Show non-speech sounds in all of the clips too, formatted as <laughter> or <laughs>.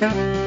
Badger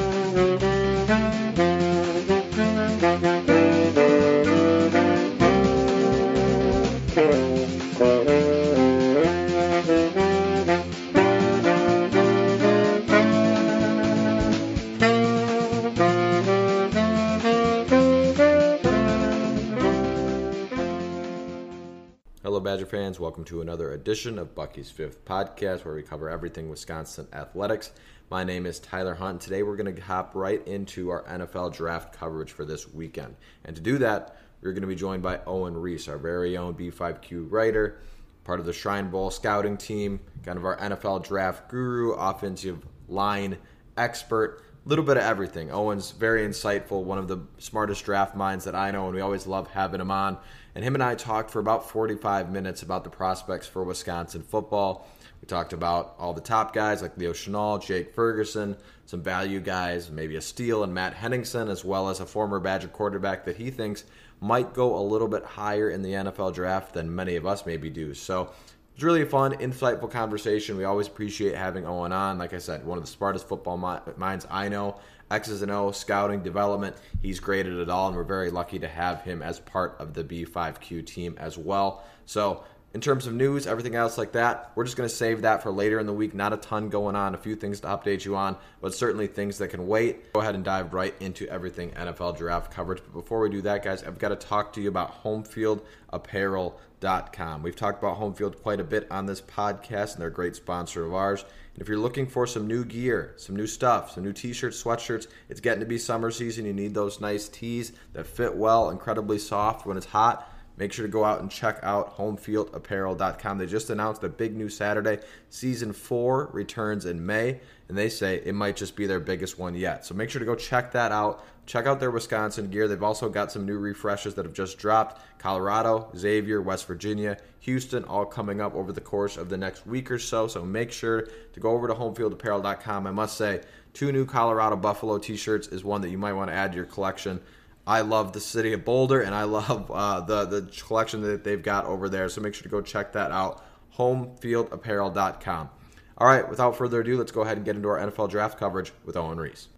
fans. Welcome to another edition of Bucky's Fifth Podcast, where we cover everything Wisconsin athletics. My name is Tyler Hunt. And today, we're going to hop right into our NFL draft coverage for this weekend. And to do that, we're going to be joined by Owen Reese, our very own B5Q writer, part of the Shrine Bowl scouting team, kind of our NFL draft guru, offensive line expert A little bit of everything. Owen's very insightful, one of the smartest draft minds that I know, and we always love having him on. And him and I talked for about 45 minutes about the prospects for Wisconsin football. We talked about all the top guys like Leo Chenal, Jake Ferguson, some value guys, maybe a steal and Matt Henningsen, as well as a former Badger quarterback that he thinks might go a little bit higher in the NFL draft than many of us maybe do. So it's really a fun, insightful conversation. We always appreciate having Owen on. Like I said, one of the smartest football minds I know. X's and O, scouting, development. He's great at it all, and we're very lucky to have him as part of the B5Q team as well. So, in terms of news, everything else like that, we're just going to save that for later in the week. Not a ton going on, a few things to update you on, but certainly things that can wait. Go ahead and dive right into everything NFL draft coverage. But before we do that, guys, I've got to talk to you about Homefield Apparel Com. We've talked about Homefield quite a bit on this podcast, and they're a great sponsor of ours. And if you're looking for some new gear, some new stuff, some new t-shirts, sweatshirts, it's getting to be summer season. You need those nice tees that fit well, incredibly soft when it's hot. Make sure to go out and check out homefieldapparel.com. They just announced a big new Saturday. Season 4 returns in May, and they say it might just be their biggest one yet. So make sure to go check that out. Check out their Wisconsin gear. They've also got some new refreshes that have just dropped. Colorado, Xavier, West Virginia, Houston, all coming up over the course of the next week or so. So make sure to go over to homefieldapparel.com. I must say, two new Colorado Buffalo t shirts is one that you might want to add to your collection. I love the city of Boulder and I love uh, the, the collection that they've got over there. So make sure to go check that out. Homefieldapparel.com. All right, without further ado, let's go ahead and get into our NFL draft coverage with Owen Reese.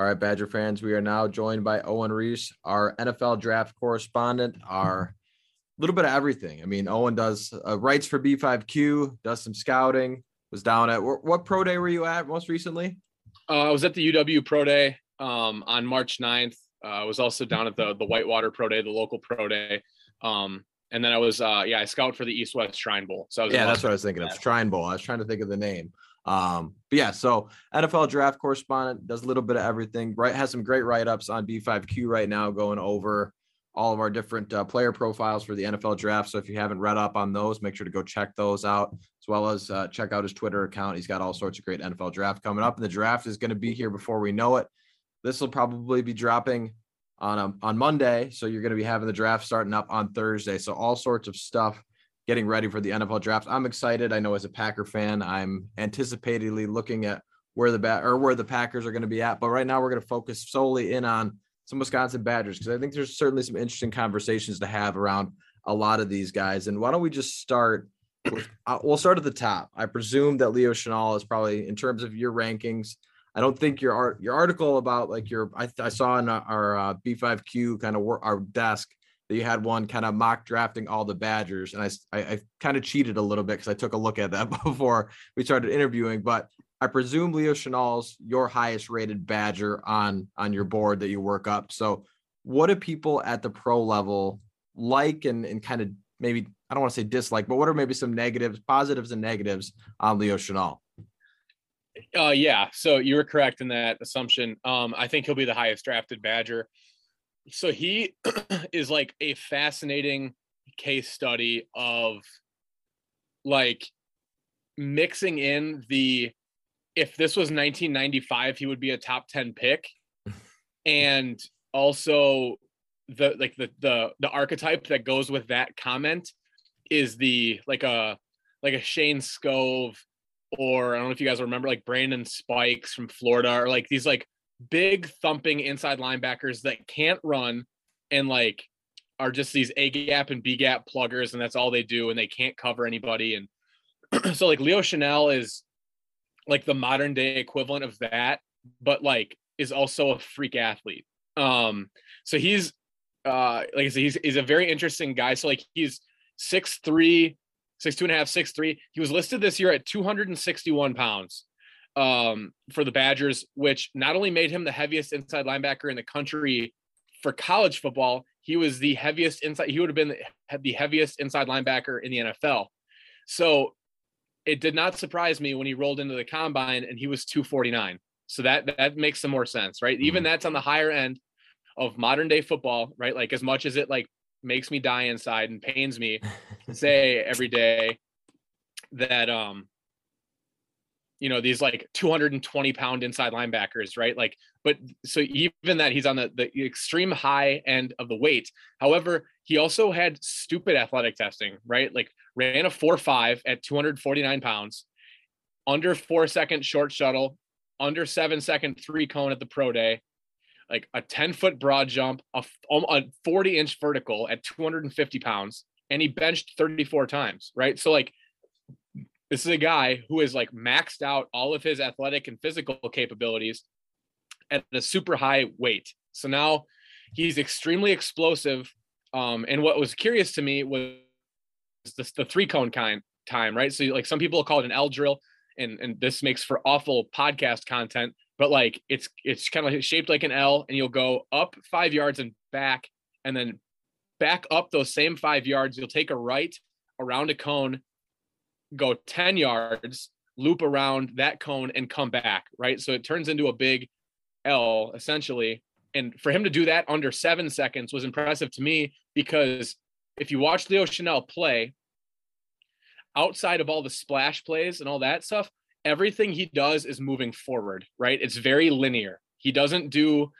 All right, Badger fans, we are now joined by Owen Reese, our NFL draft correspondent, our little bit of everything. I mean, Owen does uh, writes for B5Q, does some scouting, was down at what pro day were you at most recently? Uh, I was at the UW Pro Day um, on March 9th. Uh, I was also down at the the Whitewater Pro Day, the local pro day. Um, and then I was, uh, yeah, I scout for the East West Shrine Bowl. So yeah, that's what I was thinking of Shrine Bowl. I was trying to think of the name. Um, but yeah, so NFL draft correspondent does a little bit of everything. Right, has some great write ups on B5Q right now, going over all of our different uh, player profiles for the NFL draft. So if you haven't read up on those, make sure to go check those out, as well as uh, check out his Twitter account. He's got all sorts of great NFL draft coming up, and the draft is going to be here before we know it. This will probably be dropping on a, um, on Monday, so you're going to be having the draft starting up on Thursday. So all sorts of stuff getting ready for the NFL draft. I'm excited. I know as a Packer fan, I'm anticipatingly looking at where the bat or where the Packers are going to be at. But right now, we're going to focus solely in on some Wisconsin Badgers because I think there's certainly some interesting conversations to have around a lot of these guys. And why don't we just start? With, uh, we'll start at the top. I presume that Leo Chenal is probably in terms of your rankings. I don't think your art your article about like your I, I saw in our uh, B5Q kind of work our desk that you had one kind of mock drafting all the Badgers, and I I, I kind of cheated a little bit because I took a look at that <laughs> before we started interviewing. But I presume Leo Chenal's your highest rated Badger on on your board that you work up. So what do people at the pro level like and and kind of maybe I don't want to say dislike, but what are maybe some negatives, positives and negatives on Leo Chenal? Uh, yeah, so you were correct in that assumption. Um, I think he'll be the highest drafted Badger so he <clears throat> is like a fascinating case study of like mixing in the if this was 1995 he would be a top 10 pick <laughs> and also the like the the the archetype that goes with that comment is the like a like a Shayne Skov or I don't know if you guys remember like Brandon Spikes from Florida or like these like big thumping inside linebackers that can't run and like are just these A gap and B gap pluggers, and that's all they do, and they can't cover anybody. And <clears throat> so like Leo Chenal is like the modern day equivalent of that, but like is also a freak athlete. Um, so he's uh like I said, he's he's a very interesting guy. So like he's six three, six two and a half, six three. He was listed this year at 261 pounds um for the Badgers, which not only made him the heaviest inside linebacker in the country for college football, he was the heaviest inside, he would have been the heaviest inside linebacker in the NFL. So it did not surprise me when he rolled into the combine and he was 249. So that that makes some more sense, right? Mm-hmm. Even that's on the higher end of modern day football, right? Like as much as it like makes me die inside and pains me <laughs> to say every day that um you know these like 220 pound inside linebackers right? Like but so even that he's on the, the extreme high end of the weight. However he also had stupid athletic testing right? Like ran a 4-5 at 249 pounds under four second short shuttle under seven second three cone at the pro day, like a 10 foot broad jump, a, um, a 40 inch vertical at 250 pounds, and he benched 34 times, right? So, like, this is a guy who has like maxed out all of his athletic and physical capabilities at a super high weight. So now he's extremely explosive. Um, and what was curious to me was the, the three cone kind time, right? So like some people call it an L drill and and this makes for awful podcast content but like it's it's kind of shaped like an L and you'll go up 5 yards and back and then back up those same 5 yards you'll take a right around a cone go 10 yards loop around that cone and come back right so it turns into a big L essentially and for him to do that under 7 seconds was impressive to me because if you watch Leo Chenal play outside of all the splash plays and all that stuff, everything he does is moving forward, right? It's very linear. He doesn't do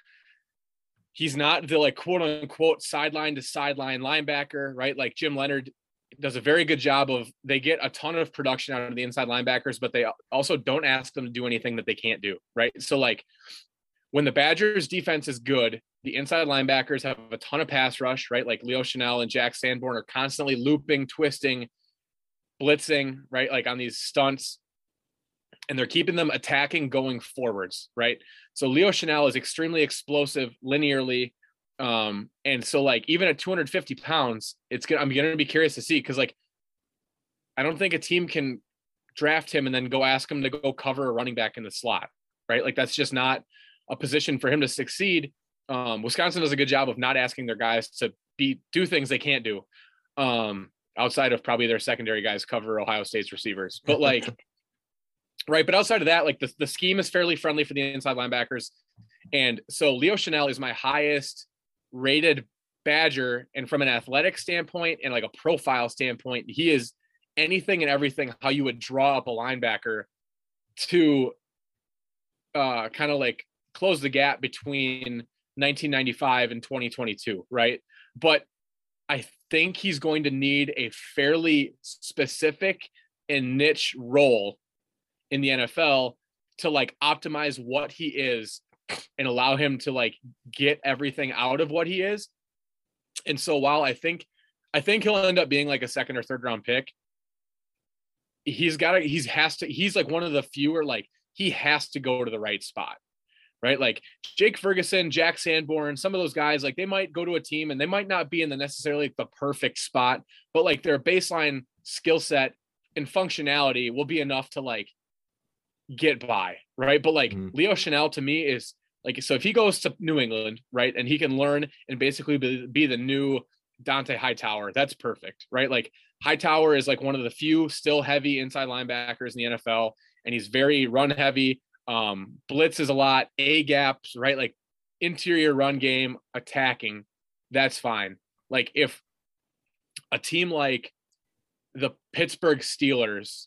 he's not the like quote unquote sideline to sideline linebacker, right? Like Jim Leonhard does a very good job of they get a ton of production out of the inside linebackers, but they also don't ask them to do anything that they can't do, right? So like when the Badgers defense is good, the inside linebackers have a ton of pass rush, right? Like Leo Chenal and Jack Sanborn are constantly looping, twisting, blitzing, right? Like on these stunts, and they're keeping them attacking going forwards, right? So Leo Chenal is extremely explosive linearly. Um, and so like even at 250 pounds, it's gonna I'm gonna be curious to see because like I don't think a team can draft him and then go ask him to go cover a running back in the slot, right? Like that's just not a position for him to succeed. Um, Wisconsin does a good job of not asking their guys to be do things they can't do. Um, outside of probably their secondary guys cover Ohio State's receivers. But <laughs> like, right. But outside of that, like the, the scheme is fairly friendly for the inside linebackers. And so Leo Chenal is my highest rated Badger. And from an athletic standpoint and like a profile standpoint, he is anything and everything how you would draw up a linebacker to uh, kind of like close the gap between 1995 and 2022, right? But I think he's going to need a fairly specific and niche role in the NFL to like optimize what he is and allow him to like get everything out of what he is. And so while I think I think he'll end up being like a second or third round pick, he's got to he's has to he's like one of the fewer like he has to go to the right spot right? Like Jake Ferguson, Jack Sanborn, some of those guys, like they might go to a team and they might not be in the necessarily the perfect spot, but like their baseline skill set and functionality will be enough to like get by, right? But like mm-hmm. Leo Chenal to me is like so if he goes to New England, right, and he can learn and basically be, be the new Dont'a Hightower, that's perfect, right? Like Hightower is like one of the few still heavy inside linebackers in the NFL, and he's very run heavy um, blitzes a lot, A gaps, right? Like interior run game, attacking, that's fine. Like if a team like the Pittsburgh Steelers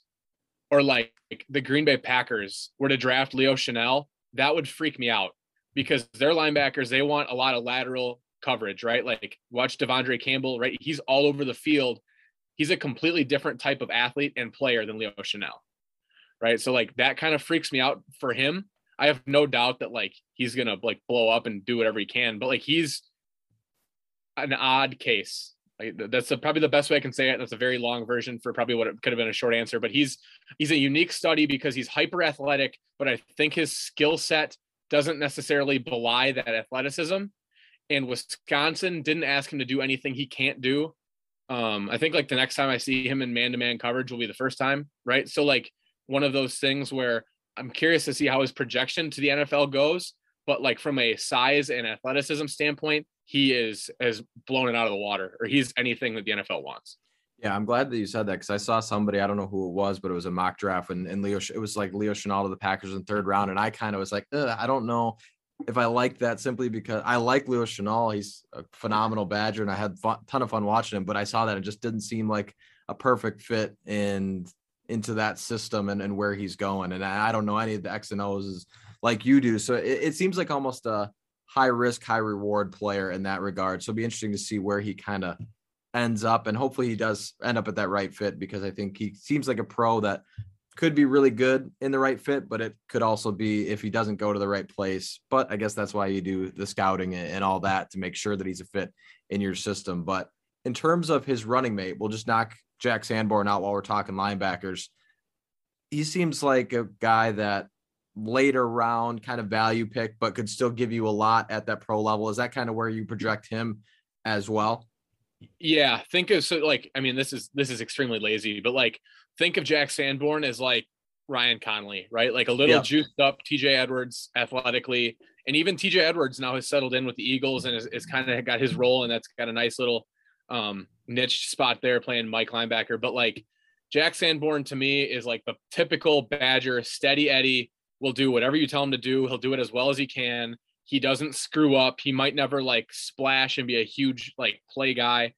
or like the Green Bay Packers were to draft Leo Chenal, that would freak me out because their linebackers, they want a lot of lateral coverage, right? Like watch De'Vondre Campbell, right? He's all over the field. He's a completely different type of athlete and player than Leo Chenal. right? So like that kind of freaks me out for him. I have no doubt that like he's gonna like blow up and do whatever he can, but like he's an odd case I, that's a, probably the best way I can say it. That's a very long version for probably what it could have been a short answer. But he's he's a unique study because he's hyper athletic, but I think his skill set doesn't necessarily belie that athleticism. And Wisconsin didn't ask him to do anything he can't do. Um, I think like the next time I see him in man to man coverage will be the first time, right? So like one of those things where I'm curious to see how his projection to the NFL goes. But like from a size and athleticism standpoint, he is has blown it out of the water, or he's anything that the NFL wants. Yeah, I'm glad that you said that because I saw somebody, I don't know who it was, but it was a mock draft and, and Leo, it was like Leo Chenal to the Packers in third round. And I kind of was like, I don't know if I like that simply because I like Leo Chenal. He's a phenomenal Badger and I had a ton of fun watching him, but I saw that it just didn't seem like a perfect fit in into that system and, and where he's going. And I, I don't know any of the X and O's like you do. So it, it seems like almost a high risk, high reward player in that regard. So it'll be interesting to see where he kind of ends up. And hopefully he does end up at that right fit because I think he seems like a pro that could be really good in the right fit, but it could also be if he doesn't go to the right place. But I guess that's why you do the scouting and all that to make sure that he's a fit in your system. But in terms of his running mate, we'll just knock Jack Sanborn out while we're talking linebackers. He seems like a guy that later round kind of value pick, but could still give you a lot at that pro level. Is that kind of where you project him as well? Yeah, think of so like I mean this is this is extremely lazy, but like think of Jack Sanborn as like Ryan Connelly, right? Like a little yep. juiced up TJ Edwards athletically. And even TJ Edwards now has settled in with the Eagles and is kind of got his role and that's got a nice little um niche spot there playing Mike linebacker. But like Jack Sanborn to me is like the typical Badger steady Eddie will do whatever you tell him to do. He'll do it as well as he can. He doesn't screw up. He might never like splash and be a huge like play guy,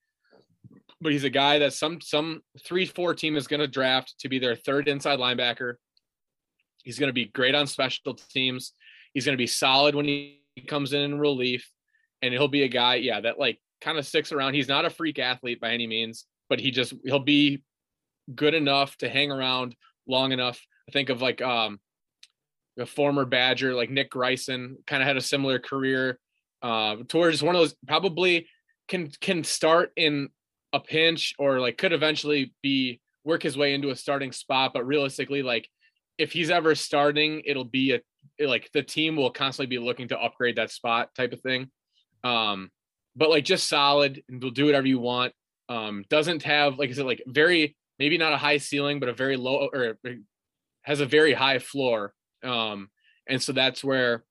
but he's a guy that some some three four team is going to draft to be their third inside linebacker. He's going to be great on special teams. He's going to be solid when he comes in in relief, and he'll be a guy, yeah, that like kind of sticks around. He's not a freak athlete by any means, but he just he'll be good enough to hang around long enough. I think of like um a former Badger like Nick Greisen, kind of had a similar career. Uh, towards one of those probably can can start in a pinch or like could eventually be work his way into a starting spot, but realistically, like if he's ever starting, it'll be a like the team will constantly be looking to upgrade that spot type of thing. Um, but like just solid and will do whatever you want. Um, doesn't have like I said, like very maybe not a high ceiling, but a very low or has a very high floor um, and so that's where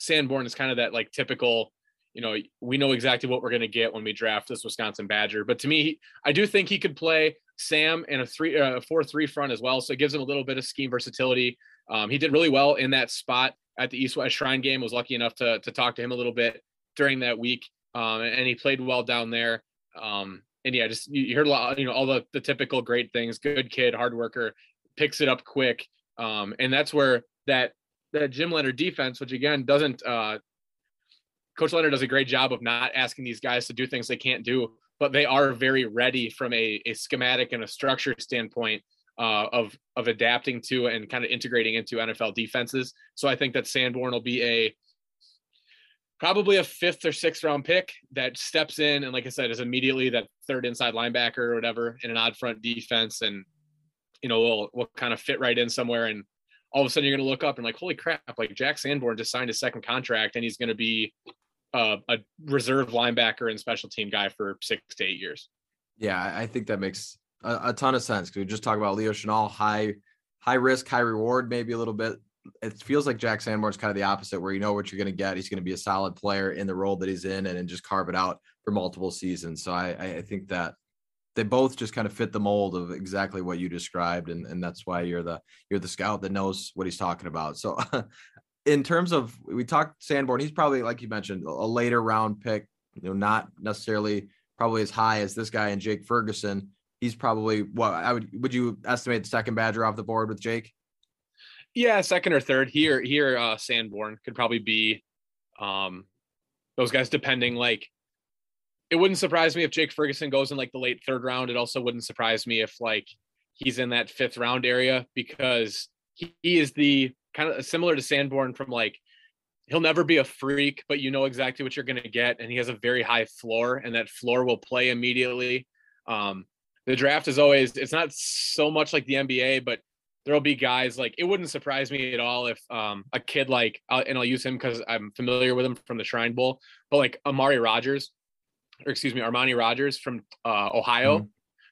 Sanborn is kind of that like typical, you know, we know exactly what we're going to get when we draft this Wisconsin Badger. But to me, I do think he could play Sam in a three, uh, four, three front as well. So it gives him a little bit of scheme versatility. Um, he did really well in that spot at the East West Shrine game. Was lucky enough to to talk to him a little bit during that week, um, and he played well down there. Um, and yeah, just you heard a lot, you know, all the the typical great things. Good kid, hard worker, picks it up quick. Um, and that's where that that Jim Leonhard defense, which again doesn't uh, Coach Leonhard does a great job of not asking these guys to do things they can't do, but they are very ready from a, a schematic and a structure standpoint uh, of of adapting to and kind of integrating into NFL defenses. So I think that Sanborn will be a probably a fifth or sixth round pick that steps in and like I said is immediately that third inside linebacker or whatever in an odd front defense and you know will will kind of fit right in somewhere and all of a sudden you're going to look up and like, holy crap, like Jack Sanborn just signed a second contract and he's going to be uh, a reserve linebacker and special team guy for six to eight years. Yeah, I think that makes a, a ton of sense. Cause we just talk about Leo Chenal, high, high risk, high reward, maybe a little bit. It feels like Jack Sanborn's kind of the opposite, where you know what you're going to get. He's going to be a solid player in the role that he's in, and, and just carve it out for multiple seasons. So I, I think that they both just kind of fit the mold of exactly what you described and, and that's why you're the you're the scout that knows what he's talking about. So <laughs> in terms of we talked sanborn he's probably like you mentioned a later round pick you know not necessarily probably as high as this guy and jake ferguson. He's probably what i would would you estimate the second badger off the board with jake? Yeah second or third. Here here uh sanborn could probably be um those guys depending like it wouldn't surprise me if Jake Ferguson goes in like the late third round. It also wouldn't surprise me if like he's in that fifth round area because he, he is the kind of similar to Sanborn from like he'll never be a freak, but you know exactly what you're going to get, and he has a very high floor, and that floor will play immediately. Um, the draft is always it's not so much like the NBA, but there'll be guys like it wouldn't surprise me at all if um, a kid like and I'll use him because I'm familiar with him from the Shrine Bowl, but like Amari Rogers, or excuse me, Armani Rogers from uh, Ohio, mm-hmm.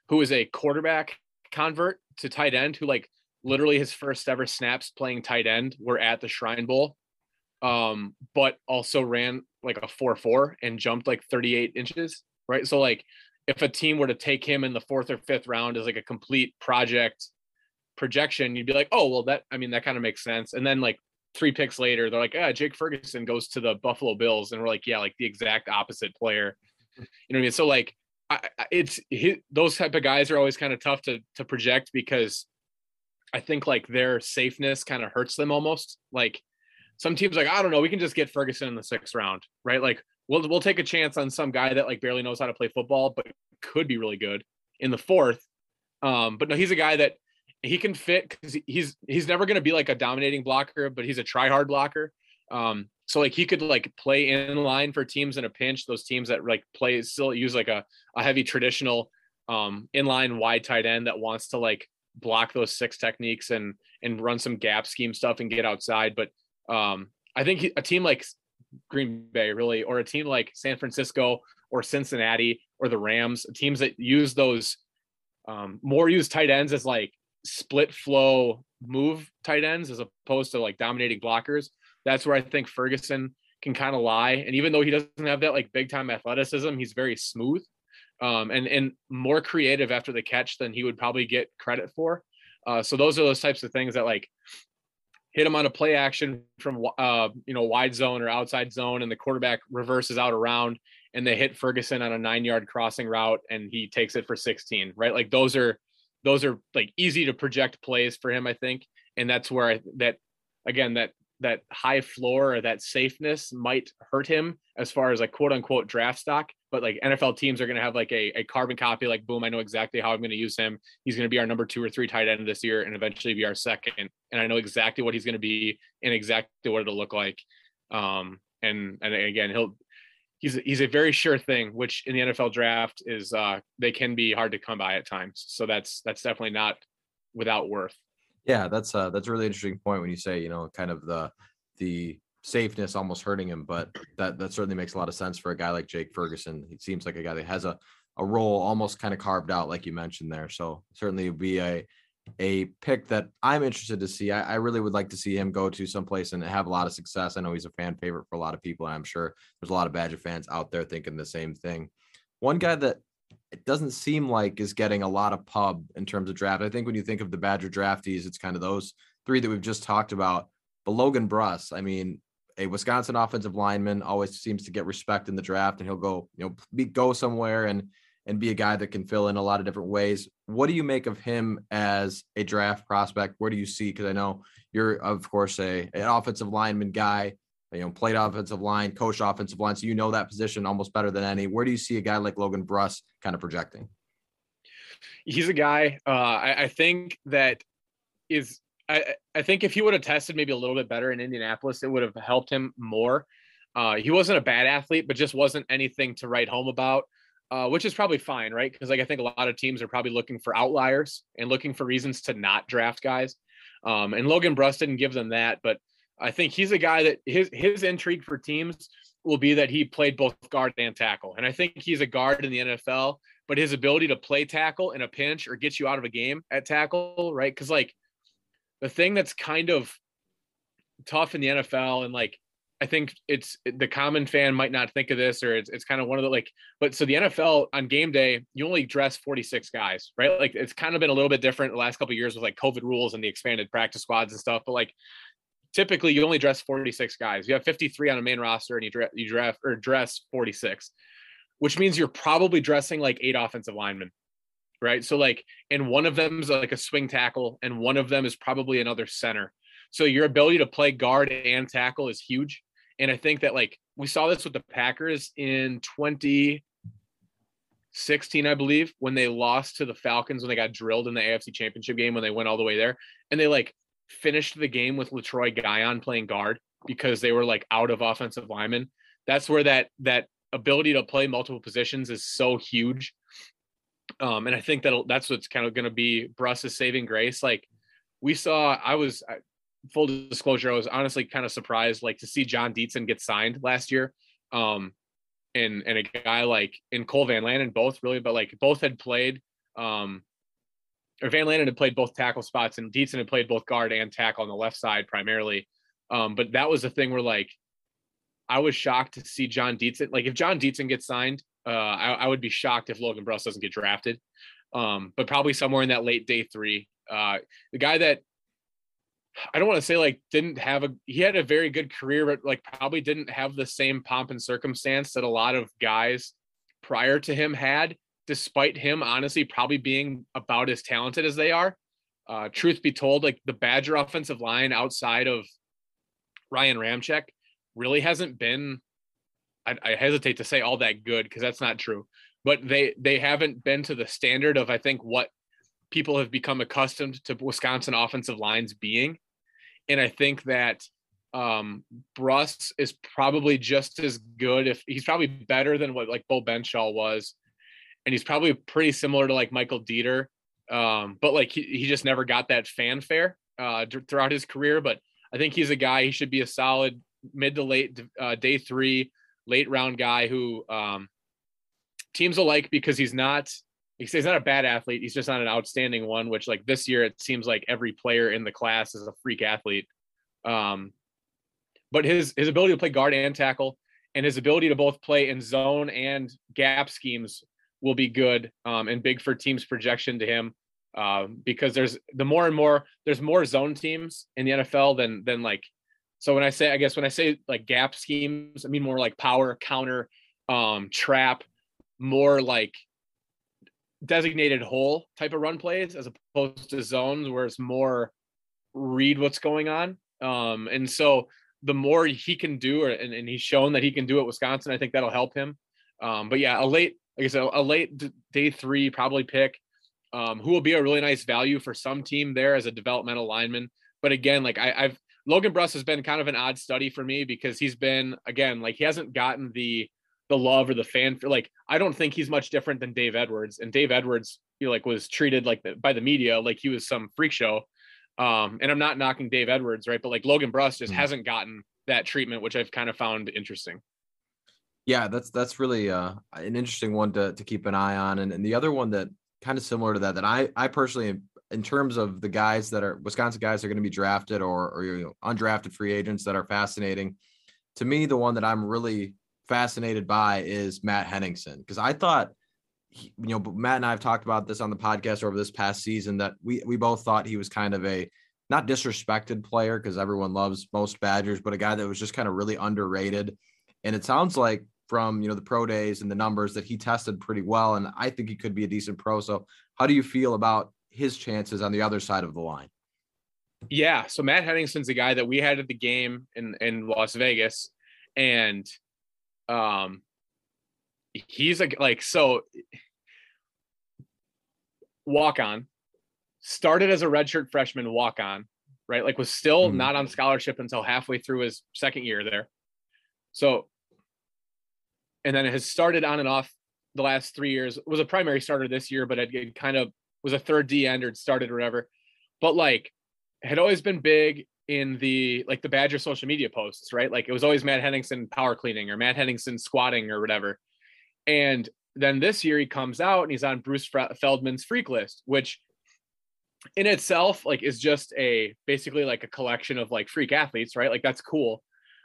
who is a quarterback convert to tight end, who like literally his first ever snaps playing tight end were at the Shrine Bowl, um, but also ran like a four four and jumped like 38 inches, right? So like if a team were to take him in the fourth or fifth round as like a complete project projection, you'd be like, oh, well, that, I mean, that kind of makes sense. And then like three picks later, they're like, ah, Jake Ferguson goes to the Buffalo Bills. And we're like, yeah, like the exact opposite player. You know what I mean? So like, I, it's those type of guys are always kind of tough to to project because I think like their safeness kind of hurts them almost. Like some teams like I don't know, we can just get Ferguson in the sixth round, right? Like we'll we'll take a chance on some guy that like barely knows how to play football, but could be really good in the fourth. Um, but no, he's a guy that he can fit because he's he's never going to be like a dominating blocker, but he's a try hard blocker. Um, so like he could like play in line for teams in a pinch. Those teams that like play still use like a a heavy traditional um inline wide tight end that wants to like block those six techniques and and run some gap scheme stuff and get outside. But um, I think he, a team like Green Bay, really, or a team like San Francisco or Cincinnati or the Rams, teams that use those um, more use tight ends as like split flow move tight ends as opposed to like dominating blockers. That's where I think Ferguson can kind of lie. And even though he doesn't have that like big time athleticism, he's very smooth um, and and more creative after the catch than he would probably get credit for. Uh, so those are those types of things that like hit him on a play action from uh, you know wide zone or outside zone, and the quarterback reverses out around, and they hit Ferguson on a nine yard crossing route, and he takes it for 16. Right, like those are those are like easy to project plays for him, I think, and that's where I, that again that that high floor or that safeness might hurt him as far as like quote unquote draft stock. But like NFL teams are going to have like a, a carbon copy, like, boom, I know exactly how I'm going to use him. He's going to be our number two or three tight end this year and eventually be our second. And I know exactly what he's going to be and exactly what it'll look like. Um, and, and again, he'll, he's, he's a very sure thing, which in the NFL draft is, uh, they can be hard to come by at times. So that's, that's definitely not without worth. Yeah, that's uh that's a really interesting point when you say, you know, kind of the the safeness almost hurting him, but that that certainly makes a lot of sense for a guy like Jake Ferguson. He seems like a guy that has a a role almost kind of carved out, like you mentioned there. So certainly be a a pick that I'm interested to see. I, I, really would like to see him go to someplace and have a lot of success. I know he's a fan favorite for a lot of people, and I'm sure there's a lot of Badger fans out there thinking the same thing. One guy that it doesn't seem like is getting a lot of pub in terms of draft. I think when you think of the Badger draftees, it's kind of those three that we've just talked about. But Logan Bruss, I mean, a Wisconsin offensive lineman always seems to get respect in the draft, and he'll go, you know, be, go somewhere and and be a guy that can fill in a lot of different ways. What do you make of him as a draft prospect? Where do you see? Because I know you're, of course, a an offensive lineman guy you know, played offensive line, coached offensive line. So you know that position almost better than any. Where do you see a guy like Logan Bruss kind of projecting? He's a guy uh, I, I think that is I, I think if he would have tested maybe a little bit better in Indianapolis, it would have helped him more. Uh, he wasn't a bad athlete, but just wasn't anything to write home about, uh, which is probably fine, right? Because like I think a lot of teams are probably looking for outliers and looking for reasons to not draft guys. Um, and Logan Bruss didn't give them that, but I think he's a guy that his his intrigue for teams will be that he played both guard and tackle. And I think he's a guard in the NFL, but his ability to play tackle in a pinch or get you out of a game at tackle, right? Because like the thing that's kind of tough in the NFL and like I think it's the common fan might not think of this, or it's, it's kind of one of the like, but so the NFL on game day, you only dress 46 guys, right? Like it's kind of been a little bit different the last couple years with like COVID rules and the expanded practice squads and stuff. But like typically you only dress 46 guys. You have 53 on a main roster and you, dra- you draft or dress 46, which means you're probably dressing like eight offensive linemen, right? So like, and one of them is like a swing tackle and one of them is probably another center. So your ability to play guard and tackle is huge. And I think that like we saw this with the Packers in 2016, I believe, when they lost to the Falcons when they got drilled in the AFC championship game when they went all the way there. And they like finished the game with Latroy Guyon playing guard. because they were like out of offensive linemen. That's where that that ability to play multiple positions is so huge. Um, and I think that that's what's kind of going to be Bruss's saving grace. Like we saw, I was full disclosure, I was honestly kind of surprised, like to see Jon Dietzen get signed last year. Um, and and a guy like in Cole Van Lanen, both really, but like both had played. Um, or Van Lanen had played both tackle spots, and Dietzen had played both guard and tackle on the left side primarily. Um, but that was the thing where like I was shocked to see Jon Dietzen. Like if Jon Dietzen gets signed, uh, I, I, would be shocked if Logan Bruss doesn't get drafted. Um, but probably somewhere in that late day three. Uh, the guy that I don't want to say like didn't have a he had a very good career, but like probably didn't have the same pomp and circumstance that a lot of guys prior to him had, despite him honestly probably being about as talented as they are. Uh, truth be told, like the Badger offensive line outside of Ryan Ramczyk really hasn't been. I, I hesitate to say all that good because that's not true, but they they haven't been to the standard of I think what people have become accustomed to Wisconsin offensive lines being and I think that um, Bruss is probably just as good, if he's probably better than what like Bo Benshaw was, and he's probably pretty similar to like Michael Deiter, um, but like he, he just never got that fanfare uh, throughout his career. But I think he's a guy he should be a solid mid to late uh, day three, late round guy who um, teams will like because he's not he's not a bad athlete. He's just not an outstanding one, which like this year it seems like every player in the class is a freak athlete. Um, but his his ability to play guard and tackle and his ability to both play in zone and gap schemes will be good um, and big for teams projection to him uh, because there's the more and more there's more zone teams in the NFL than than like so when I say I guess when I say like gap schemes I mean more like power counter um, trap more like designated hole type of run plays as opposed to zones where it's more read what's going on. Um, and so the more he can do, or, and, and he's shown that he can do it Wisconsin, I think that'll help him. Um, but yeah, a late, like I said, a late day three probably pick, um, who will be a really nice value for some team there as a developmental lineman. But again, like I, I've Logan Bruss has been kind of an odd study for me because he's been again like he hasn't gotten the the love or the fan like I don't think he's much different than Dave Edwards and Dave Edwards you know, like was treated like the, by the media like he was some freak show um and I'm not knocking Dave Edwards right but like Logan Bruss just mm-hmm. hasn't gotten that treatment which I've kind of found interesting yeah that's that's really uh an interesting one to to keep an eye on and, and the other one that kind of similar to that that I I personally in terms of the guys that are Wisconsin guys are going to be drafted or or you know, undrafted free agents that are fascinating to me the one that I'm really fascinated by is Matt Henningsen because I thought, you know, Matt and I have talked about this on the podcast over this past season that we we both thought he was kind of a not disrespected player because everyone loves most Badgers, but a guy that was just kind of really underrated. And it sounds like from you know the pro days and the numbers that he tested pretty well, and I think he could be a decent pro. So, how do you feel about his chances on the other side of the line? Yeah, so Matt Henningsen's a guy that we had at the game in in Las Vegas, and um he's like like so walk on started as a redshirt freshman walk on right like was still mm-hmm. not on scholarship until halfway through his second year there so and then it has started on and off the last three years It was a primary starter this year but it, it kind of was a third d end or started or whatever but like had always been big in the like the Badger social media posts, right? Like it was always Matt Henningsen power cleaning or Matt Henningsen squatting or whatever. And then this year he comes out and he's on Bruce Feldman's freak list, which in itself like is just a basically like a collection of like freak athletes, right? Like that's cool.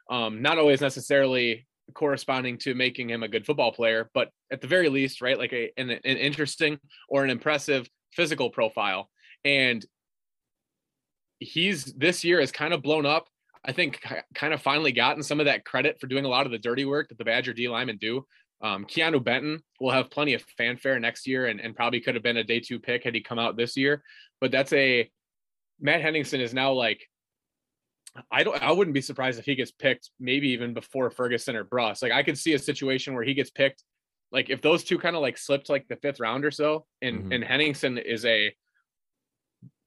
Um, not always necessarily corresponding to making him a good football player, but at the very least, right, like a, an, an interesting or an impressive physical profile. And he's this year has kind of blown up. I think kind of finally gotten some of that credit for doing a lot of the dirty work that the Badger D linemen do. Um, Keanu Benton will have plenty of fanfare next year and, and probably could have been a day two pick had he come out this year. But that's a Matt Henningsen is now like I don't I wouldn't be surprised if he gets picked maybe even before Ferguson or Bruss. Like I could see a situation where he gets picked like if those two kind of like slipped like the fifth round or so and mm-hmm. and Henningsen is a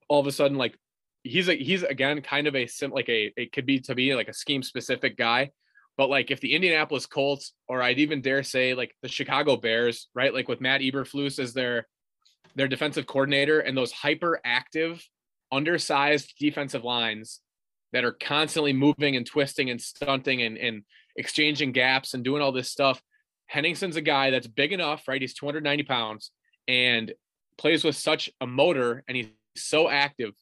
all of a sudden like he's a he's again kind of a sim like a it could be to be like a scheme specific guy. But like if the Indianapolis Colts, or I'd even dare say like the Chicago Bears, right? Like with Matt Eberflus as their their defensive coordinator and those hyper active, undersized defensive lines that are constantly moving and twisting and stunting and, and exchanging gaps and doing all this stuff. Henningsen's a guy that's big enough, right? He's 290 pounds and plays with such a motor and he's so active.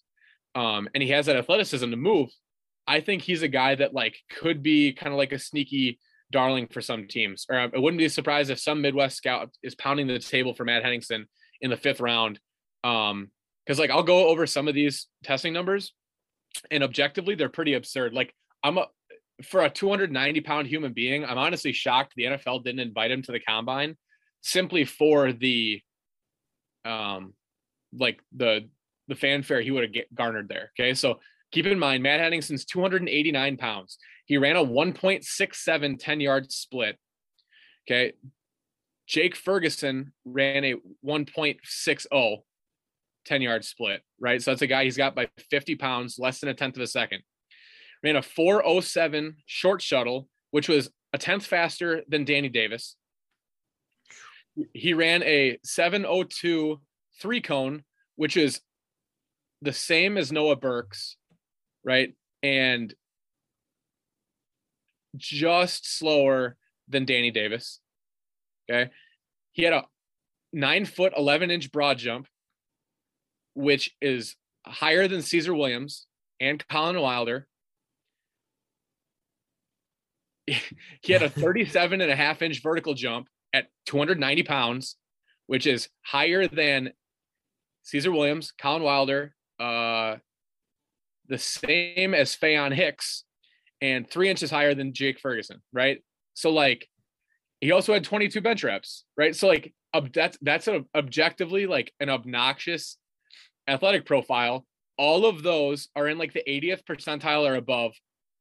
Um, and he has that athleticism to move. I think he's a guy that like could be kind of like a sneaky darling for some teams. Or I wouldn't be surprised if some Midwest scout is pounding the table for Matt Henningsen in the fifth round. Um, because like I'll go over some of these testing numbers, and objectively they're pretty absurd. Like I'm a for a 290 pound human being, I'm honestly shocked the NFL didn't invite him to the combine simply for the um like the the fanfare he would have garnered there. Okay. So keep in mind, Matt Henningsen's 289 pounds. He ran a 1.67 10 yard split. Okay. Jake Ferguson ran a 1.60 10 yard split, right? So that's a guy he's got by 50 pounds, less than a tenth of a second. Ran a 407 short shuttle, which was a tenth faster than Danny Davis. He ran a 702 three cone, which is the same as Noah Burks, right? And just slower than Danny Davis. Okay. He had a nine foot, 11 inch broad jump, which is higher than Caesar Williams and Colin Wilder. <laughs> he had a <laughs> 37 and a half inch vertical jump at 290 pounds, which is higher than Caesar Williams, Colin Wilder, uh, the same as Faion Hicks, and three inches higher than Jake Ferguson, right? So like he also had 22 bench reps, right? So like ob- that's that's an objectively like an obnoxious athletic profile. All of those are in like the 80th percentile or above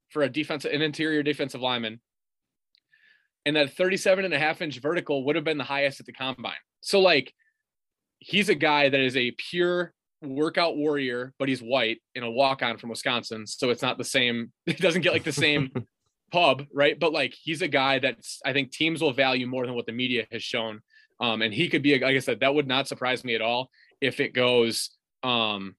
for a defensive an interior defensive lineman. And that 37 and a half inch vertical would have been the highest at the combine. So like he's a guy that is a pure workout warrior, but he's white in a walk on from Wisconsin. So it's not the same, <laughs> he doesn't get like the same <laughs> pub, right? But like he's a guy that's I think teams will value more than what the media has shown. Um, and he could be, like I said, that would not surprise me at all if it goes um,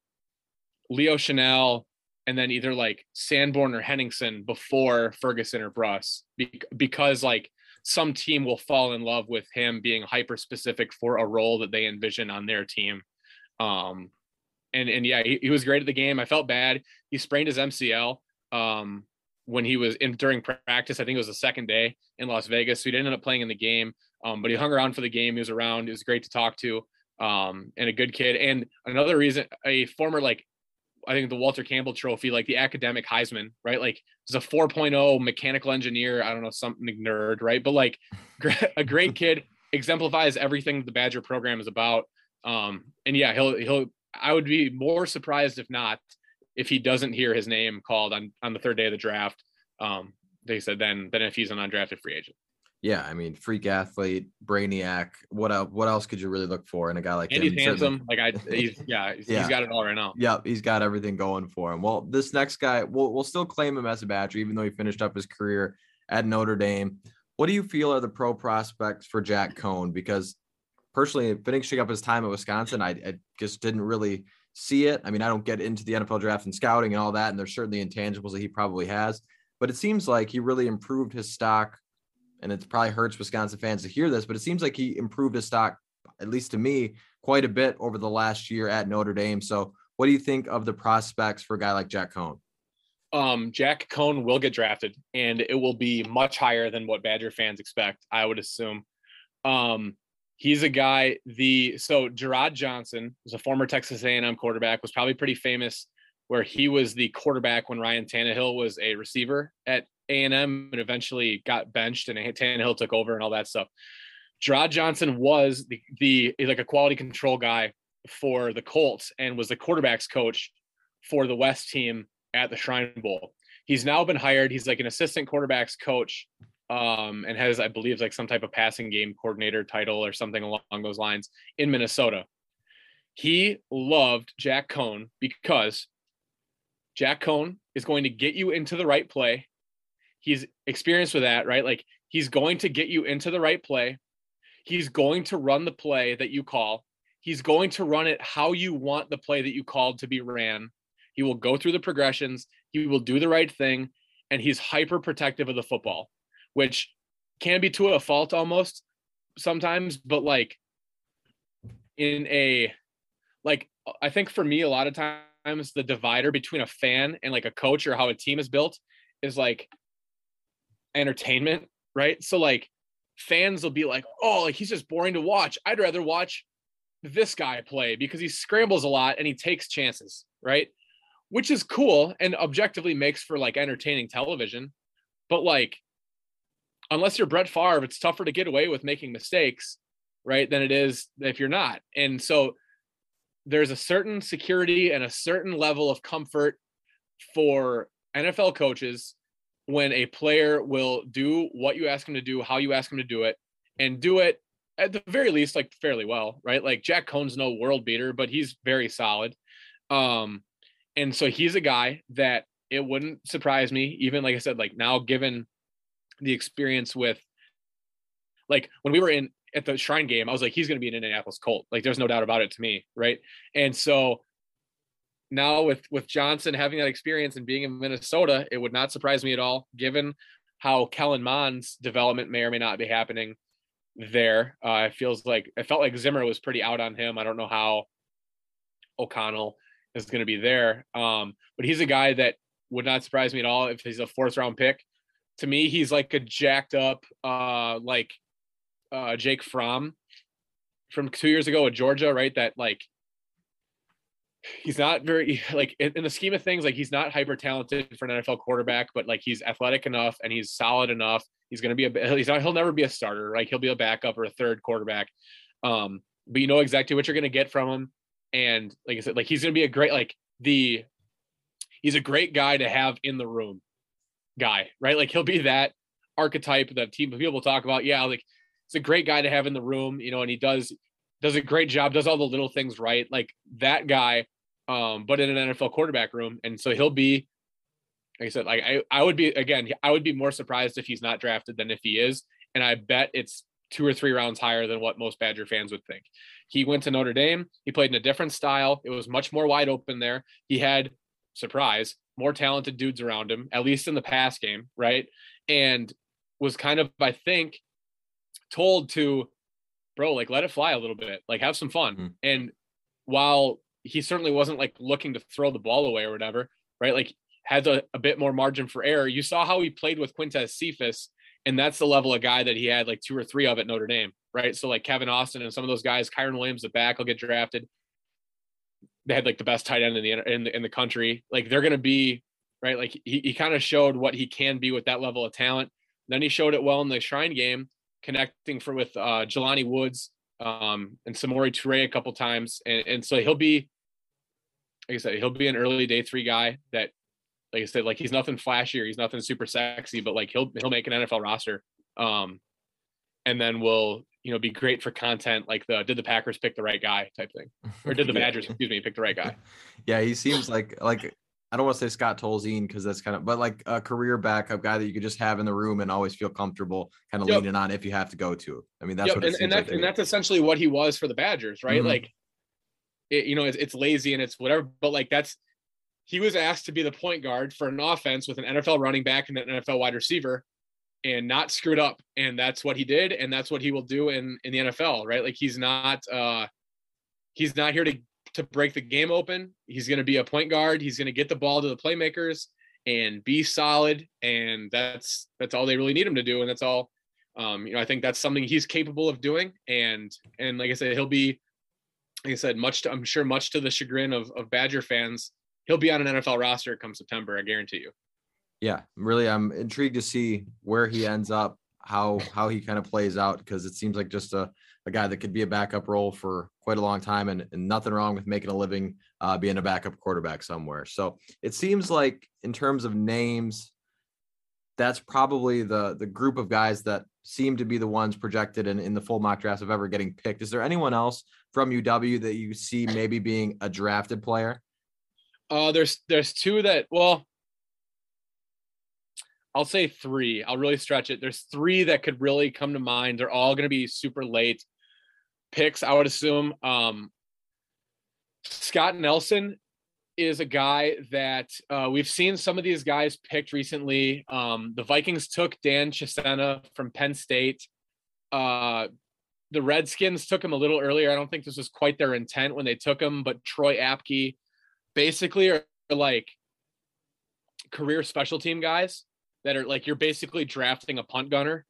Leo Chenal, and then either like Sanborn or Henningsen before Ferguson or Bruss, be- because like some team will fall in love with him being hyper specific for a role that they envision on their team. Um, and and yeah, he, he was great at the game. I felt bad. He sprained his MCL. Um, when he was in during practice. I think it was the second day in Las Vegas. So he didn't end up playing in the game, um, but he hung around for the game. He was around. It was great to talk to, um, and a good kid. And another reason, a former like, I think the Walter Campbell Trophy, like the academic Heisman, right? Like he's a 4.0 mechanical engineer. I don't know something nerd, right? But like <laughs> a great kid exemplifies everything the Badger program is about. Um, and yeah, he'll he'll. I would be more surprised if not if he doesn't hear his name called on on the third day of the draft, um, they said then then if he's an undrafted free agent. Yeah, I mean, freak athlete, brainiac. What else? What else could you really look for in a guy like and him? He's handsome. Like I, he's <laughs> yeah, he's, yeah, he's got it all right now. Yeah, he's got everything going for him. Well, this next guy, we'll we'll still claim him as a Badger, even though he finished up his career at Notre Dame. What do you feel are the pro prospects for Jack Coan? Because personally, finishing up his time at Wisconsin, I, I just didn't really see it. I mean, I don't get into the NFL draft and scouting and all that, and there's certainly intangibles that he probably has, but it seems like he really improved his stock. And it probably hurts Wisconsin fans to hear this, but it seems like he improved his stock, at least to me, quite a bit over the last year at Notre Dame. So, what do you think of the prospects for a guy like Jack Coan? Um, Jack Coan will get drafted, and it will be much higher than what Badger fans expect. I would assume. Um, he's a guy the so Jerrod Johnson was a former Texas A&M quarterback was probably pretty famous where he was the quarterback when Ryan Tannehill was a receiver at A&M and eventually got benched and Tannehill took over and all that stuff. Jerrod Johnson was the, the like a quality control guy for the Colts and was the quarterbacks coach for the West team at the Shrine Bowl. He's now been hired. He's like an assistant quarterbacks coach um, and has, I believe, like some type of passing game coordinator title or something along those lines in Minnesota. He loved Jack Coan because Jack Coan is going to get you into the right play. He's experienced with that, right? Like he's going to get you into the right play. He's going to run the play that you call. He's going to run it how you want the play that you called to be ran. He will go through the progressions. He will do the right thing. And he's hyper protective of the football, which can be to a fault almost sometimes, but like in a, like, I think for me, a lot of times the divider between a fan and like a coach or how a team is built is like entertainment, right? So, like, fans will be like, oh, like he's just boring to watch. I'd rather watch this guy play because he scrambles a lot and he takes chances, right? Which is cool and objectively makes for like entertaining television. But like, unless you're Brett Favre, it's tougher to get away with making mistakes, right? Than it is if you're not. And so there's a certain security and a certain level of comfort for NFL coaches when a player will do what you ask him to do, how you ask him to do it, and do it at the very least like fairly well, right? Like Jack Coan's no world beater, but he's very solid. Um, and so he's a guy that it wouldn't surprise me, even like I said, like now given the experience with like when we were in at the Shrine game, I was like, he's going to be an Indianapolis Colt. Like, there's no doubt about it to me, right? And so now with with Johnson having that experience and being in Minnesota, it would not surprise me at all, given how Kellen Mond's development may or may not be happening there. Uh, it feels like it felt like Zimmer was pretty out on him. I don't know how O'Connell is going to be there, um, but he's a guy that would not surprise me at all if he's a fourth round pick. To me, he's like a jacked up, uh, like uh, Jake Fromm from two years ago at Georgia, right? That like he's not very <laughs> like in, the scheme of things like he's not hyper talented for an NFL quarterback but like he's athletic enough and he's solid enough. He's going to be a <laughs> he's not he'll never be a starter right? He'll be a backup or a third quarterback. Um but you know exactly what you're going to get from him. And like I said like he's going to be a great like the he's a great guy to have in the room guy right? Like he'll be that archetype that team people talk about yeah like it's a great guy to have in the room you know and he does does a great job, does all the little things right. Like that guy, um, but in an NFL quarterback room. And so he'll be, like I said, like I, I would be again, I would be more surprised if he's not drafted than if he is. And I bet it's two or three rounds higher than what most Badger fans would think. He went to Notre Dame. He played in a different style. It was much more wide open there. He had surprise, more talented dudes around him, at least in the pass game, right? And was kind of, I think, told to bro, like let it fly a little bit, like have some fun. Mm-hmm. And while he certainly wasn't like looking to throw the ball away or whatever, right? Like had a, a bit more margin for error. You saw how he played with Quintez Cephus, and that's the level of guy that he had like two or three of at Notre Dame, right? So like Kevin Austin and some of those guys, Kyren Williams, the back will get drafted. They had like the best tight end in the in the, in the country. Like they're gonna be right. Like he, he kind of showed what he can be with that level of talent. Then he showed it well in the Shrine game connecting for with uh, Jelani Woods um, and Samori Toure a couple times, and, and so he'll be, like I said, he'll be an early day three guy that, like I said, like he's nothing flashy or he's nothing super sexy, but like he'll he'll make an NFL roster, um, and then we'll you know be great for content like the did the Packers pick the right guy type thing, or did the <laughs> Badgers excuse me pick the right guy? <laughs> Yeah, he seems like like I don't want to say Scott Tolzien because that's kind of, but like a career backup guy that you could just have in the room and always feel comfortable, kind of yep. leaning on if you have to go to. I mean, that's yep. what and, and, that's, like and that's essentially what he was for the Badgers, right? Mm-hmm. Like, it, you know, it's, it's lazy and it's whatever, but like that's he was asked to be the point guard for an offense with an NFL running back and an NFL wide receiver, and not screwed up, and that's what he did, and that's what he will do in in the NFL, right? Like he's not uh he's not here to to break the game open. He's going to be a point guard. He's going to get the ball to the playmakers and be solid. And that's that's all they really need him to do. And that's all. Um, you know, I think that's something he's capable of doing. And and like I said, he'll be, like I said, much to, I'm sure much to the chagrin of of Badger fans, he'll be on an NFL roster come September. I guarantee you. Yeah, really, I'm intrigued to see where he ends up, how how he kind of plays out because it seems like just a a guy that could be a backup role for quite a long time and, and nothing wrong with making a living uh, being a backup quarterback somewhere. So it seems like in terms of names, that's probably the the group of guys that seem to be the ones projected in, in the full mock drafts of ever getting picked. Is there anyone else from UW that you see maybe being a drafted player? Uh, there's there's two that well, I'll say three. I'll really stretch it. There's three that could really come to mind. They're all going to be super late picks, I would assume. Um, Scott Nelson is a guy that uh, we've seen some of these guys picked recently. Um, the Vikings took Dan Chisena from Penn State. Uh, the Redskins took him a little earlier. I don't think this was quite their intent when they took him, but Troy Apke basically are like career special team guys that are like you're basically drafting a punt gunner.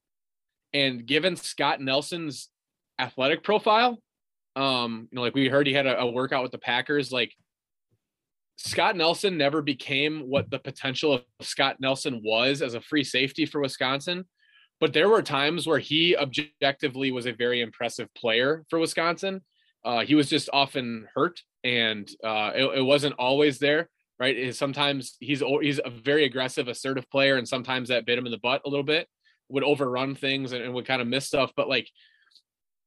And given Scott Nelson's athletic profile, um, you know, like we heard he had a, a workout with the Packers, like Scott Nelson never became what the potential of Scott Nelson was as a free safety for Wisconsin. But there were times where he objectively was a very impressive player for Wisconsin. Uh, he was just often hurt, and uh, it, it, wasn't always there. Right? Is sometimes he's he's a very aggressive, assertive player, and sometimes that bit him in the butt a little bit. Would overrun things and, and would kind of miss stuff. But like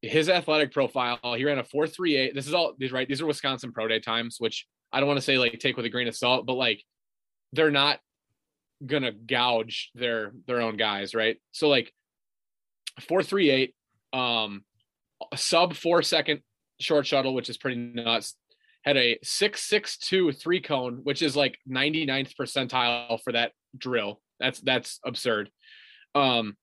his athletic profile, he ran a four three eight. This is all these right. These are Wisconsin pro day times, which I don't want to say like take with a grain of salt, but like they're not gonna gouge their their own guys, right? So like four three eight, um, sub four second short shuttle, which is pretty nuts. Had a six six two three cone, which is like 99th percentile for that drill. That's that's absurd. Um,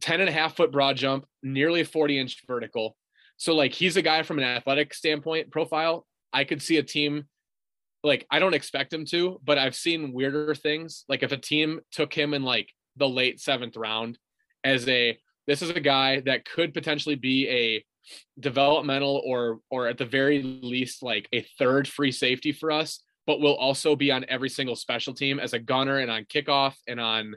10 and a half foot broad jump, nearly 40 inch vertical. So like he's a guy from an athletic standpoint profile. I could see a team like I don't expect him to, but I've seen weirder things. Like if a team took him in like the late seventh round as a this is a guy that could potentially be a developmental or or at the very least like a third free safety for us, but will also be on every single special team as a gunner and on kickoff and on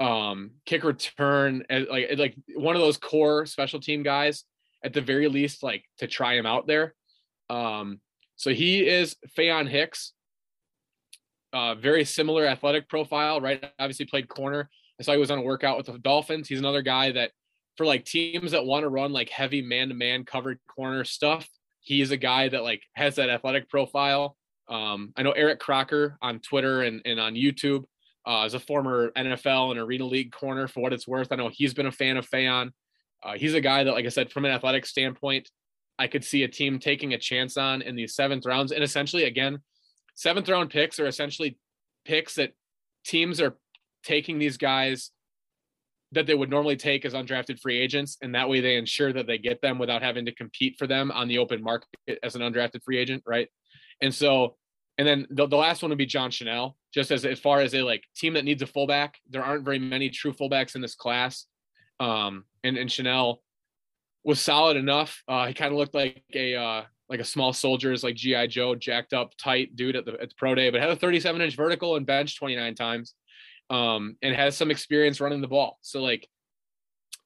um kick return like like one of those core special team guys at the very least like to try him out there um so he is Faion Hicks. Uh, very similar athletic profile, right? Obviously played corner. I saw he was on a workout with the Dolphins. He's another guy that for like teams that want to run like heavy man-to-man covered corner stuff, he's a guy that like has that athletic profile. Um, I know Eric Crocker on Twitter and, and on YouTube uh, as a former NFL and Arena League corner for what it's worth. I know he's been a fan of Faion. Uh, he's a guy that, like I said, from an athletic standpoint, I could see a team taking a chance on in these seventh rounds. And essentially, again, seventh round picks are essentially picks that teams are taking these guys that they would normally take as undrafted free agents. And that way they ensure that they get them without having to compete for them on the open market as an undrafted free agent. Right. And so, and then the, the last one would be John Chenal, just as, as far as a like team that needs a fullback. There aren't very many true fullbacks in this class. Um, and, and Chenal, was solid enough. Uh, he kind of looked like a uh, like a small soldier's like GI Joe, jacked up, tight dude at the, at the pro day, but had a 37 inch vertical and bench 29 times, um, and has some experience running the ball. So like,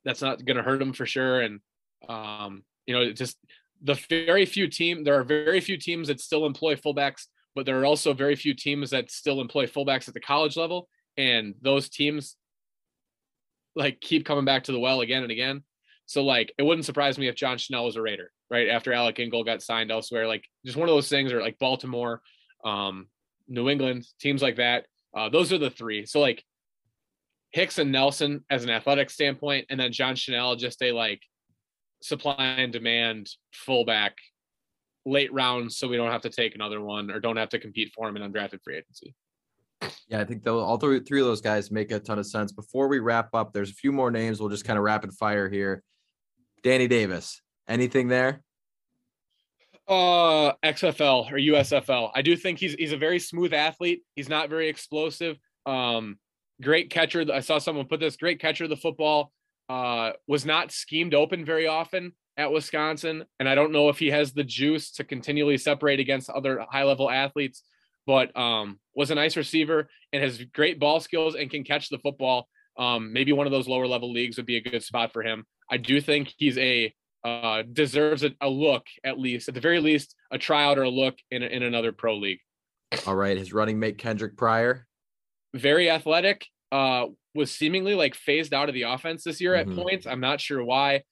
that's not going to hurt him for sure. And um, you know, just the very few team there are very few teams that still employ fullbacks, but there are also very few teams that still employ fullbacks at the college level, and those teams like keep coming back to the well again and again. So like it wouldn't surprise me if John Chenal was a Raider, right? After Alec Ingold got signed elsewhere. Like just one of those things, or like Baltimore, um, New England, teams like that. Uh, those are the three. So like Hicks and Nelson as an athletic standpoint, and then John Chenal just a like supply and demand fullback late rounds so we don't have to take another one or don't have to compete for him in undrafted free agency. Yeah, I think all three, three of those guys make a ton of sense. Before we wrap up, there's a few more names. We'll just kind of rapid fire here. Danny Davis. Anything there? Uh, XFL or USFL. I do think he's he's a very smooth athlete. He's not very explosive. Um, great catcher. I saw someone put this great catcher. Of the football uh, was not schemed open very often at Wisconsin, and I don't know if he has the juice to continually separate against other high level athletes. But um, was a nice receiver and has great ball skills and can catch the football. Um, maybe one of those lower level leagues would be a good spot for him. I do think he's a uh, deserves a, a, look at least, at the very least, a tryout or a look in in another pro league. All right, his running mate Kendrick Pryor, very athletic, uh, was seemingly like phased out of the offense this year mm-hmm. at points. I'm not sure why.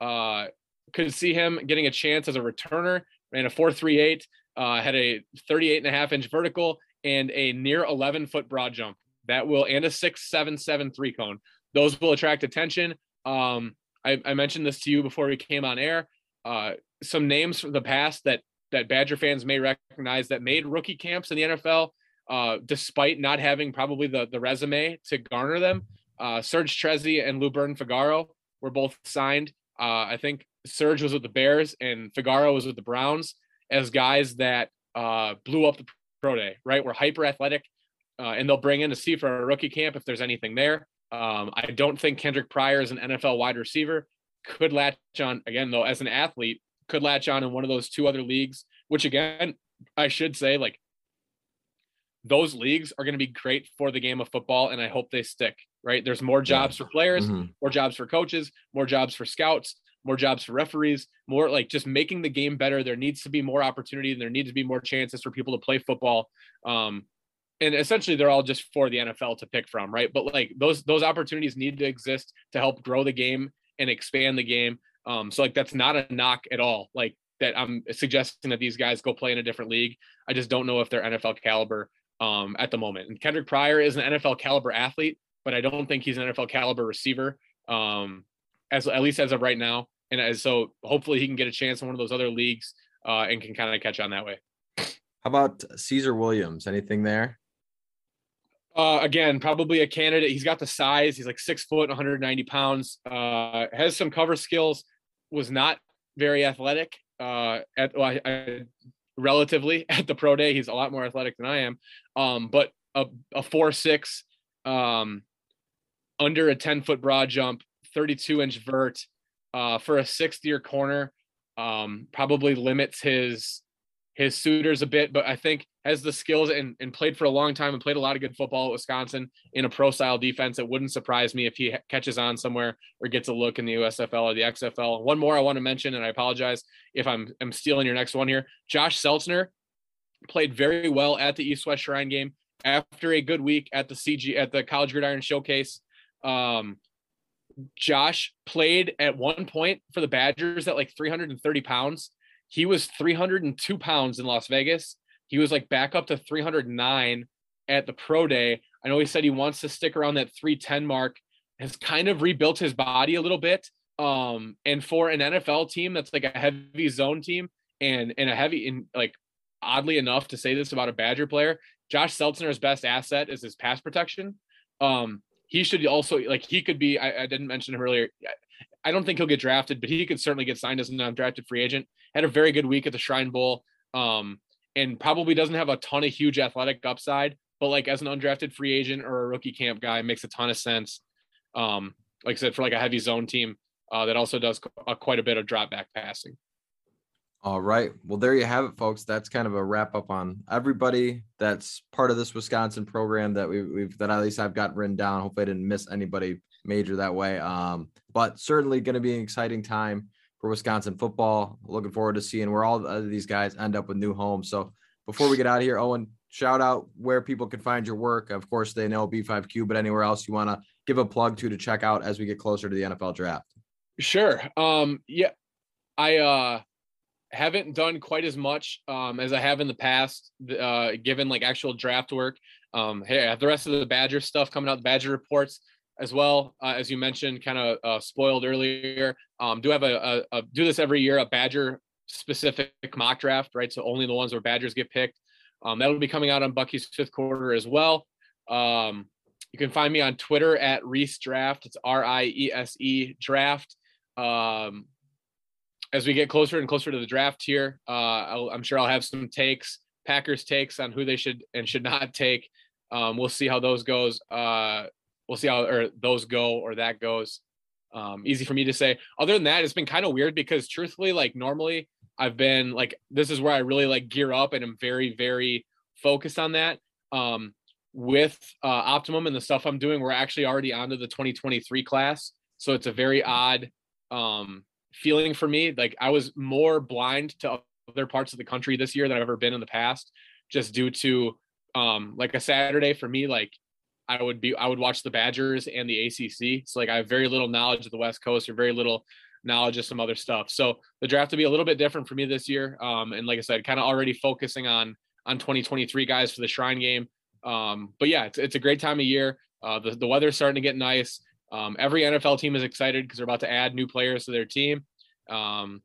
Uh, could see him getting a chance as a returner. Ran a 4.38, uh, had a 38 and a half inch vertical and a near 11 foot broad jump. That will and a six seven seven three cone. Those will attract attention. Um, I, I mentioned this to you before we came on air. Uh, some names from the past that that Badger fans may recognize that made rookie camps in the NFL, uh, despite not having probably the the resume to garner them. Uh, Serge Trezy and Lou Lubern Figaro were both signed. Uh, I think Serge was with the Bears and Figaro was with the Browns as guys that uh, blew up the pro day, right? We're hyper athletic, uh, and they'll bring in to see for a rookie camp if there's anything there. Um, I don't think Kendrick Pryor is an NFL wide receiver. Could latch on again though as an athlete. Could latch on in one of those two other leagues, which again I should say like those leagues are going to be great for the game of football, and I hope they stick. Right? There's more jobs yeah. for players, mm-hmm. more jobs for coaches, more jobs for scouts, more jobs for referees, more like just making the game better. There needs to be more opportunity, and there needs to be more chances for people to play football. Um, and essentially they're all just for the NFL to pick from, right? But like those those opportunities need to exist to help grow the game and expand the game. Um, so like that's not a knock at all. Like that I'm suggesting that these guys go play in a different league. I just don't know if they're NFL caliber um, at the moment. And Kendrick Pryor is an NFL caliber athlete, but I don't think he's an NFL caliber receiver, um, as at least as of right now. And so hopefully he can get a chance in one of those other leagues uh, and can kind of catch on that way. How about Caesar Williams? Anything there? Uh, again, probably a candidate. He's got the size. He's like six foot, 190 pounds. Uh, has some cover skills. Was not very athletic. Uh, at well, I, I, relatively <laughs> at the pro day, he's a lot more athletic than I am. Um, but a, a four six, um, under a 10 foot broad jump, 32 inch vert, uh, for a sixth year corner, um, probably limits his his suitors a bit, but I think has the skills and, and played for a long time and played a lot of good football at Wisconsin in a pro style defense. It wouldn't surprise me if he catches on somewhere or gets a look in the USFL or the XFL. One more I want to mention, and I apologize if I'm, I'm stealing your next one here. Josh Seltzner played very well at the East West Shrine game after a good week at the CG at the College Gridiron Showcase. Um, Josh played at one point for the Badgers at like 330 pounds he was 302 pounds in Las Vegas. He was like back up to 309 at the pro day. I know he said he wants to stick around that 310 mark, has kind of rebuilt his body a little bit. Um, and for an NFL team that's like a heavy zone team and and a heavy in like oddly enough to say this about a Badger player, Josh Seltzner's best asset is his pass protection. Um, he should also like he could be. I, I, didn't mention him earlier. I don't think he'll get drafted, but he could certainly get signed as an undrafted free agent had a very good week at the Shrine Bowl, um, and probably doesn't have a ton of huge athletic upside, but like as an undrafted free agent or a rookie camp guy, makes a ton of sense. Um, like I said, for like a heavy zone team uh, that also does uh, quite a bit of drop back passing. All right. Well, there you have it, folks. That's kind of a wrap up on everybody that's part of this Wisconsin program that we, we've that at least I've got written down. Hopefully, I didn't miss anybody major that way. Um, but certainly going to be an exciting time for Wisconsin football. Looking forward to seeing where all these guys end up with new homes. So before we get out of here, Owen, shout out where people can find your work. Of course, they know B5Q, but anywhere else you want to give a plug to to check out as we get closer to the NFL draft. Sure. Um, yeah, I uh, haven't done quite as much um, as I have in the past, uh, given like actual draft work. Um, hey, the rest of the Badger stuff coming out, the Badger reports as well. Uh, as you mentioned kind of uh, spoiled earlier um, do have a, a, a, do this every year a badger specific mock draft right? So only the ones where badgers get picked. Um, that'll be coming out on bucky's fifth quarter as well. Um, you can find me on twitter at riese draft. It's r-i-e-s-e draft. Um, as we get closer and closer to the draft here uh, i'm sure i'll have some takes packers takes on who they should and should not take um, we'll see how those goes uh, we'll see how or those go or that goes. Um, easy for me to say. Other than that, it's been kind of weird because truthfully, like normally I've been like this is where I really like gear up and I'm very, very focused on that. Um, with uh, Optimum and the stuff I'm doing, we're actually already onto the 2023 class. So it's a very odd um, feeling for me. Like I was more blind to other parts of the country this year than I've ever been in the past, just due to um, like a Saturday for me, like I would be I would watch the Badgers and the ACC. So like I have very little knowledge of the West Coast or very little knowledge of some other stuff. So the draft will be a little bit different for me this year. Um, and like I said, kind of already focusing on on 2023 guys for the Shrine game. Um, but yeah, it's, it's a great time of year. Uh, the, the weather's starting to get nice. Um, every NFL team is excited because they're about to add new players to their team. Um,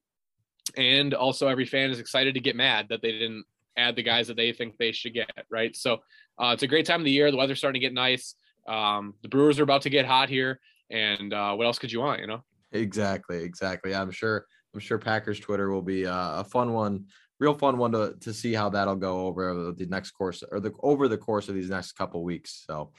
and also every fan is excited to get mad that they didn't add the guys that they think they should get. Right. So uh, it's a great time of the year. The weather's starting to get nice. Um, the Brewers are about to get hot here. And uh, what else could you want, you know? Exactly. Exactly. I'm sure. I'm sure Packers Twitter will be uh, a fun one, real fun one to to see how that'll go over the next course or the over the course of these next couple weeks. So,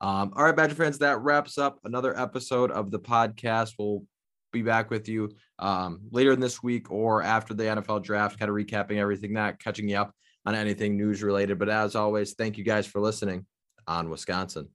um, all right, Badger fans, that wraps up another episode of the podcast. We'll be back with you um, later in this week or after the NFL draft, kind of recapping everything that, catching you up on anything news related. But as always, thank you guys for listening on Wisconsin.